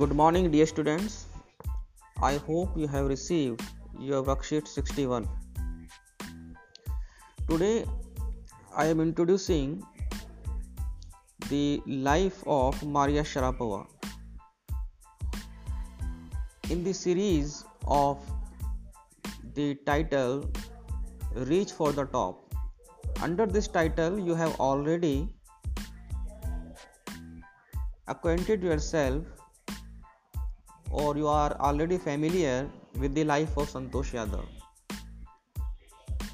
Good morning, dear students. I hope you have received your worksheet 61. Today, I am introducing the life of Maria Sharapova. In the series of the title Reach for the Top, under this title, you have already acquainted yourself or you are already familiar with the life of Santosh Yadav.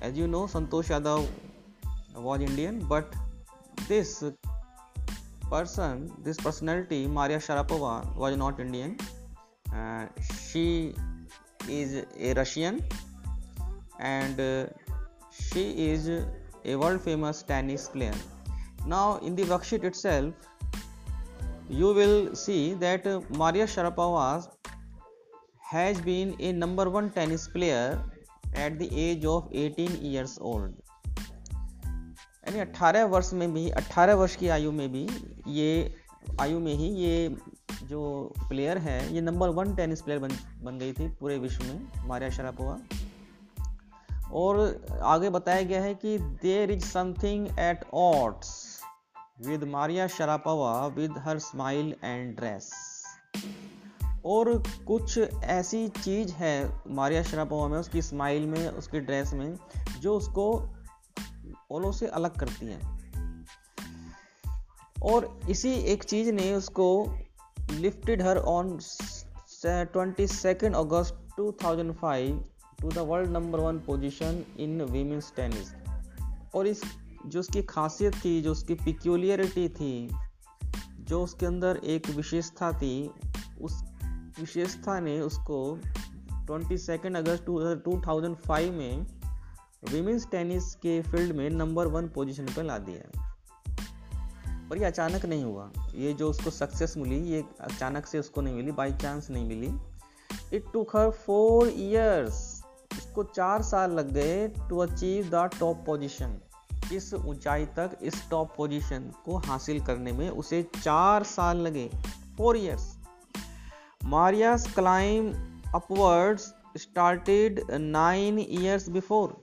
As you know, Santosh Yadav was Indian, but this person, this personality, Maria Sharapova, was not Indian. Uh, she is a Russian and uh, she is a world famous tennis player. Now, in the worksheet itself, you will see that Maria Sharapova has been a number one tennis player at the age of 18 years old. यानी 18 वर्ष में भी 18 वर्ष की आयु में भी ये, आयु में ही ये जो प्लेयर है, ये नंबर वन टेनिस प्लेयर बन बन गई थी पूरे विश्व में मारिया शरापोवा और आगे बताया गया है कि there is something at odds with Maria Sharapova with her smile and dress. और कुछ ऐसी चीज़ है मारिया शरापोवा में, उसकी स्माइल में, उसकी ड्रेस में, जो उसको ओलो से अलग करती है और इसी एक चीज़ ने उसको lifted her on twenty second August 2005 to the world number one position in women's tennis और इस जो उसकी खासियत थी, जो उसकी पिक्यूलियरिटी थी, जो उसके अंदर एक विशेषता थी, उस विशेषता ने उसको ट्वेंटी सेकेंड अगस्त टू थाउज़ेंड फाइव में विमेंस टेनिस के फ़ील्ड में नंबर वन पोजीशन पर ला दिया। पर ये अचानक नहीं हुआ। ये जो उसको सक्सेस मिली, ये अचानक से उसको नहीं मिली बाई चांस नहीं मिली। It took her four years उसको चार साल लग गए to achieve the top position इस ऊंचाई तक इस टॉप पोजीशन को हासिल करने में उसे चार साल लगे। Four years Maria's climb upwards started nine years before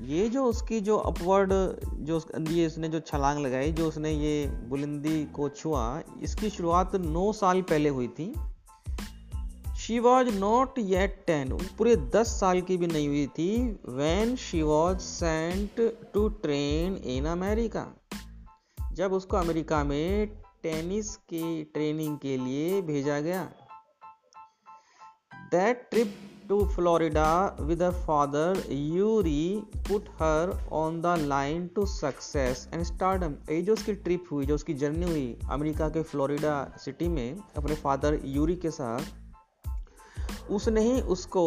ये जो उसकी जो अपवर्ड जो ये उसने जो छलांग लगाई, जो उसने ये बुलंदी को छुआ, इसकी शुरुआत नौ साल पहले हुई थी। She was not yet ten पूरे दस साल की भी नहीं हुई थी when she was sent to train in America जब उसको अमेरिका में टेनिस की ट्रेनिंग के लिए भेजा गया। That trip to Florida with her father, Yuri, put her on the line to success and stardom. ये जो उसकी ट्रिप हुई, जो उसकी जर्नी हुई अमेरिका के फ्लोरिडा सिटी में, अपने फादर यूरी के साथ उसने ही उसको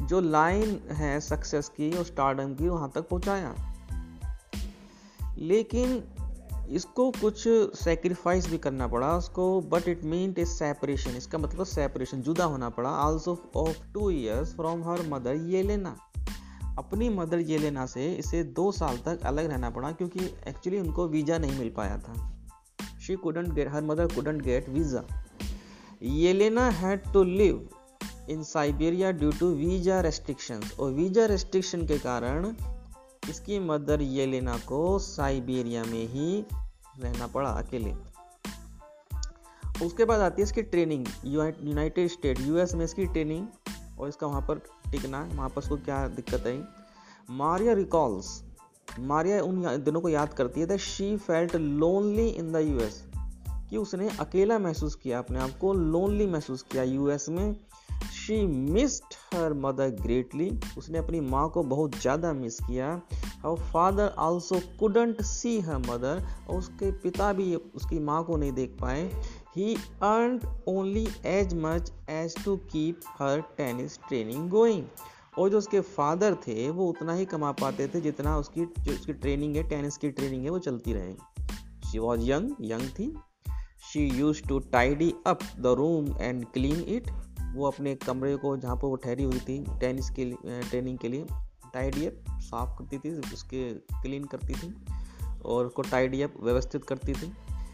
जो लाइन है सक्सेस की और स्टारडम की, वहाँ तक पहुँचाया। लेकिन इसको कुछ सेक्रीफाइस भी करना पड़ा उसको but it mean is separation इसका मतलब सेपरेशन जुदा होना पड़ा। Also of two years from her mother ये लेना अपनी मदर ये लेना से इसे दो साल तक अलग रहना पड़ा क्योंकि एक्चुअली उनको वीज़ा नहीं मिल पाया था। She couldn't get her mother couldn't get visa ये लेना had to live in Siberia due to visa restriction और वीज़ा रेस्ट्रिक्शन के कारण इसकी मदर येलेना को साइबेरिया में ही रहना पड़ा अकेले। उसके बाद आती है इसकी ट्रेनिंग यूनाइटेड स्टेट यूएस में इसकी ट्रेनिंग और इसका वहाँ पर टिकना, वहाँ पर उसको क्या दिक्कत आई? मारिया रिकॉल्स मारिया उन दिनों को याद करती है she felt lonely in the US कि उसने अकेला महसूस किया, अपने आप को लोनली महसूस किया यूएस में। She missed her mother greatly उसने अपनी माँ को बहुत ज़्यादा मिस किया। और father also couldn't see her mother और उसके पिता भी उसकी माँ को नहीं देख पाए। He earn only as much as to keep her tennis training going और जो उसके फादर थे, वो उतना ही कमा पाते थे जितना उसकी, जो उसकी ट्रेनिंग है टेनिस की ट्रेनिंग है, वो चलती रहे शी वॉज़ यंग यंग थी। She use to tidy up the room and clean it वो अपने कमरे को जहाँ पर वो ठहरी हुई थी, टेनिस के लिए ट्रेनिंग के लिए टाइडी अप साफ़ करती थी, उसके क्लीन करती थी और उसको टाइडी अप व्यवस्थित करती थी।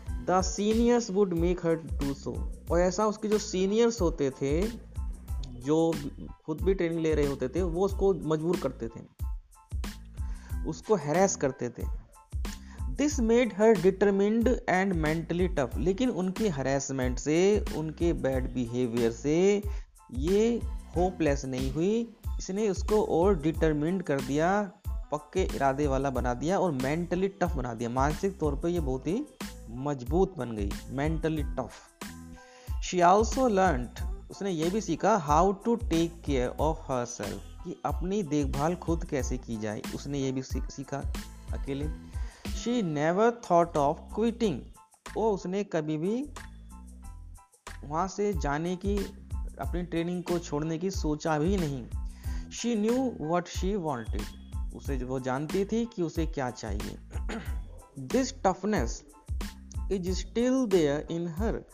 The seniors would make her do so और ऐसा उसके जो सीनियर्स होते थे, जो खुद भी ट्रेनिंग ले रहे होते थे, वो उसको मजबूर करते थे। उसको हैरेस करते थे। This made her determined and mentally tough, लेकिन उनकी हरेसमेंट से, उनके बैड बिहेवियर से ये होपलेस नहीं हुई। इसने उसको और डिटरमिंड कर दिया, पक्के इरादे वाला बना दिया और मेंटली टफ बना दिया। मानसिक तौर पे ये बहुत ही मज़बूत बन गई, mentally tough. She also learn उसने ये भी सीखा how to take care of herself कि अपनी देखभाल खुद कैसे की जाए। उसने ये भी सीखा अकेले। She never thought of quitting वो उसने कभी भी वहाँ से जाने की, अपनी ट्रेनिंग को छोड़ने की सोचा भी नहीं। She knew what she wanted उसे वो जानती थी कि उसे क्या चाहिए। This toughness is still there in her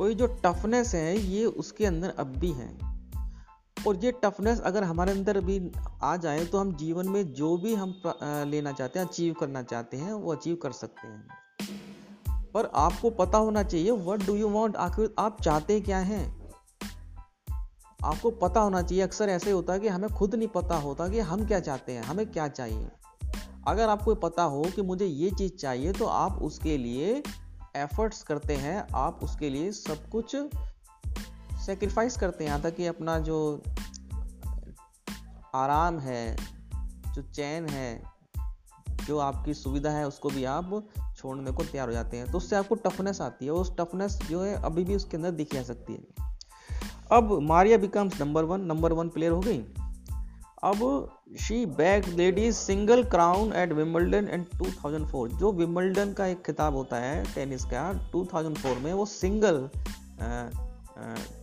ये जो टफनेस है, ये उसके अंदर अब भी है। और ये टफनेस अगर हमारे अंदर भी आ जाए तो हम जीवन में जो भी हम लेना चाहते हैं अचीव करना चाहते हैं, वो अचीव कर सकते हैं। पर आपको पता होना चाहिए व्हाट डू यू वांट आखिर आप चाहते क्या हैं? आपको पता होना चाहिए, अक्सर ऐसे होता है कि हमें खुद नहीं पता होता कि हम क्या चाहते हैं, हमें क्या चाहिए। अगर आपको पता हो कि मुझे ये चीज़ चाहिए तो आप उसके लिए एफर्ट्स करते हैं, आप उसके लिए सब कुछ सेक्रीफाइस करते हैं, यहाँ तक कि अपना जो आराम है, जो चैन है, जो आपकी सुविधा है, उसको भी आप छोड़ने को तैयार हो जाते हैं। तो उससे आपको टफनेस आती है उस टफनेस जो है, अभी भी उसके अंदर दिखी जा सकती है। अब Maria becomes number one number one player हो गई। अब she bag ladies single crown at Wimbledon and 2004 जो विमल्डन का एक खिताब होता है, टेनिस का 2004 में वो सिंगल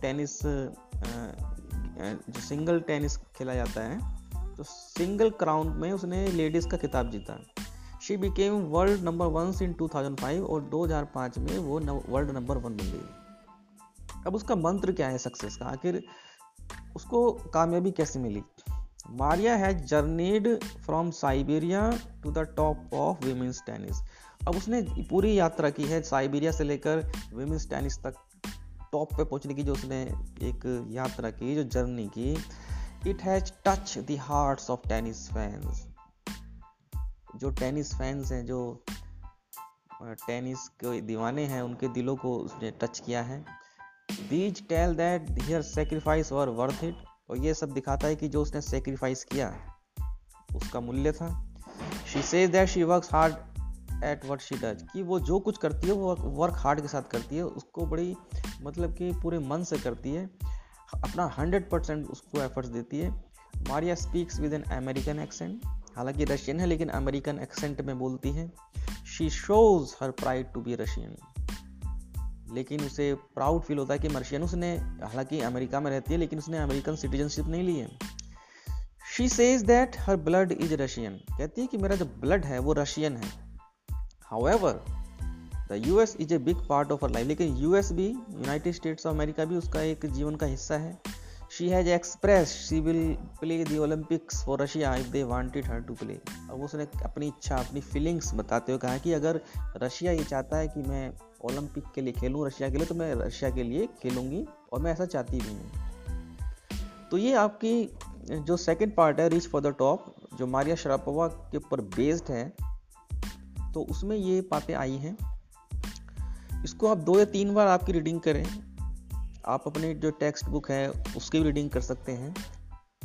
टेनिस जो सिंगल टेनिस खेला जाता है तो सिंगल क्राउन में उसने लेडीज़ का खिताब जीता। She became world number one in 2005 और 2005 में वो वर्ल्ड नंबर वन बन गई। अब उसका मंत्र क्या है सक्सेस का? आखिर उसको कामयाबी कैसे मिली? Maria has journeyed from Siberia to the top of women's tennis. अब उसने पूरी यात्रा की है साइबेरिया से लेकर वीमेंस टेनिस तक। टॉप पे पहुँचने की जो उसने एक यात्रा की, जो जर्नी की it has touch the hearts of tennis fans जो टेनिस फैंस हैं, जो टेनिस के दीवाने हैं, उनके दिलों को उसने टच किया है। These tell that her sacrifice were worth it और ये सब दिखाता है कि जो उसने सेक्रीफाइस किया, उसका मूल्य था। She says that she works hard at what she does कि वो जो कुछ करती है, वो वर्क हार्ड के साथ करती है, उसको बड़ी मतलब कि पूरे मन से करती है, अपना हंड्रेड परसेंट उसको एफर्ट्स देती है। Maria speaks with an American accent हालाँकि रशियन है, लेकिन अमेरिकन एक्सेंट में बोलती है। She shows her pride to be Russian लेकिन उसे प्राउड फील होता है कि मर्शियन उसने, हालाँकि अमेरिका में रहती है, लेकिन उसने अमेरिकन सिटीजनशिप नहीं ली है। She says that her blood is Russian कहती है कि मेरा जो ब्लड है, वो रशियन है। However the US is a big part of our life लेकिन यूएस भी यूनाइटेड स्टेट्स ऑफ़ अमेरिका भी उसका एक जीवन का हिस्सा है। She has express she will play the Olympics for Russia if they wanted her to play अब उसने अपनी इच्छा, अपनी फीलिंग्स बताते हुए कहा कि अगर रशिया ये चाहता है कि मैं ओलंपिक के लिए खेलूँ रशिया के लिए तो मैं रशिया के लिए खेलूँगी और मैं ऐसा चाहती भी हूँ। तो ये आपकी जो सेकेंड पार्ट है रीच फॉर द टॉप जो मारिया शरापोवा के ऊपर बेस्ड है तो उसमें ये बातें आई हैं। इसको आप दो या तीन बार आपकी रीडिंग करें। आप अपने जो टेक्स्ट बुक है, उसकी भी रीडिंग कर सकते हैं।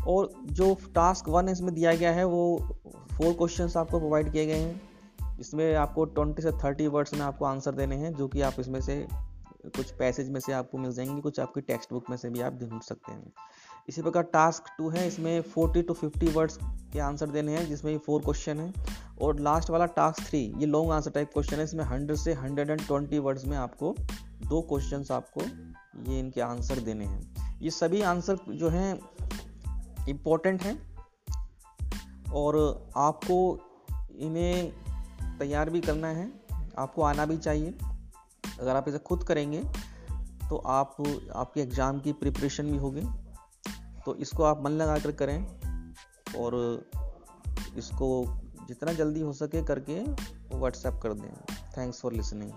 और जो टास्क वन इसमें दिया गया है, वो फोर क्वेश्चंस आपको प्रोवाइड किए गए हैं। इसमें आपको 20 से 30 वर्ड्स में आपको आंसर देने हैं, जो कि आप इसमें से कुछ पैसेज में से आपको मिल जाएँगे, कुछ आपकी टेक्स्ट बुक में से भी आप ढूंढ सकते हैं। इसी प्रकार टास्क टू है, इसमें 40 टू 50 वर्ड्स के आंसर देने हैं, जिसमें ये फोर क्वेश्चन है। और लास्ट वाला टास्क थ्री, ये लॉन्ग आंसर टाइप क्वेश्चन है, इसमें 100 से 120 वर्ड्स में आपको दो क्वेश्चन आपको ये इनके आंसर देने हैं। ये सभी आंसर जो हैं इम्पोर्टेंट हैं। और आपको इन्हें तैयार भी करना है, आपको आना भी चाहिए। अगर आप इसे खुद करेंगे तो आप, आपके एग्ज़ाम की प्रिपरेशन भी होगी। तो इसको आप मन लगा कर करें और इसको जितना जल्दी हो सके करके व्हाट्सएप कर दें। Thanks for listening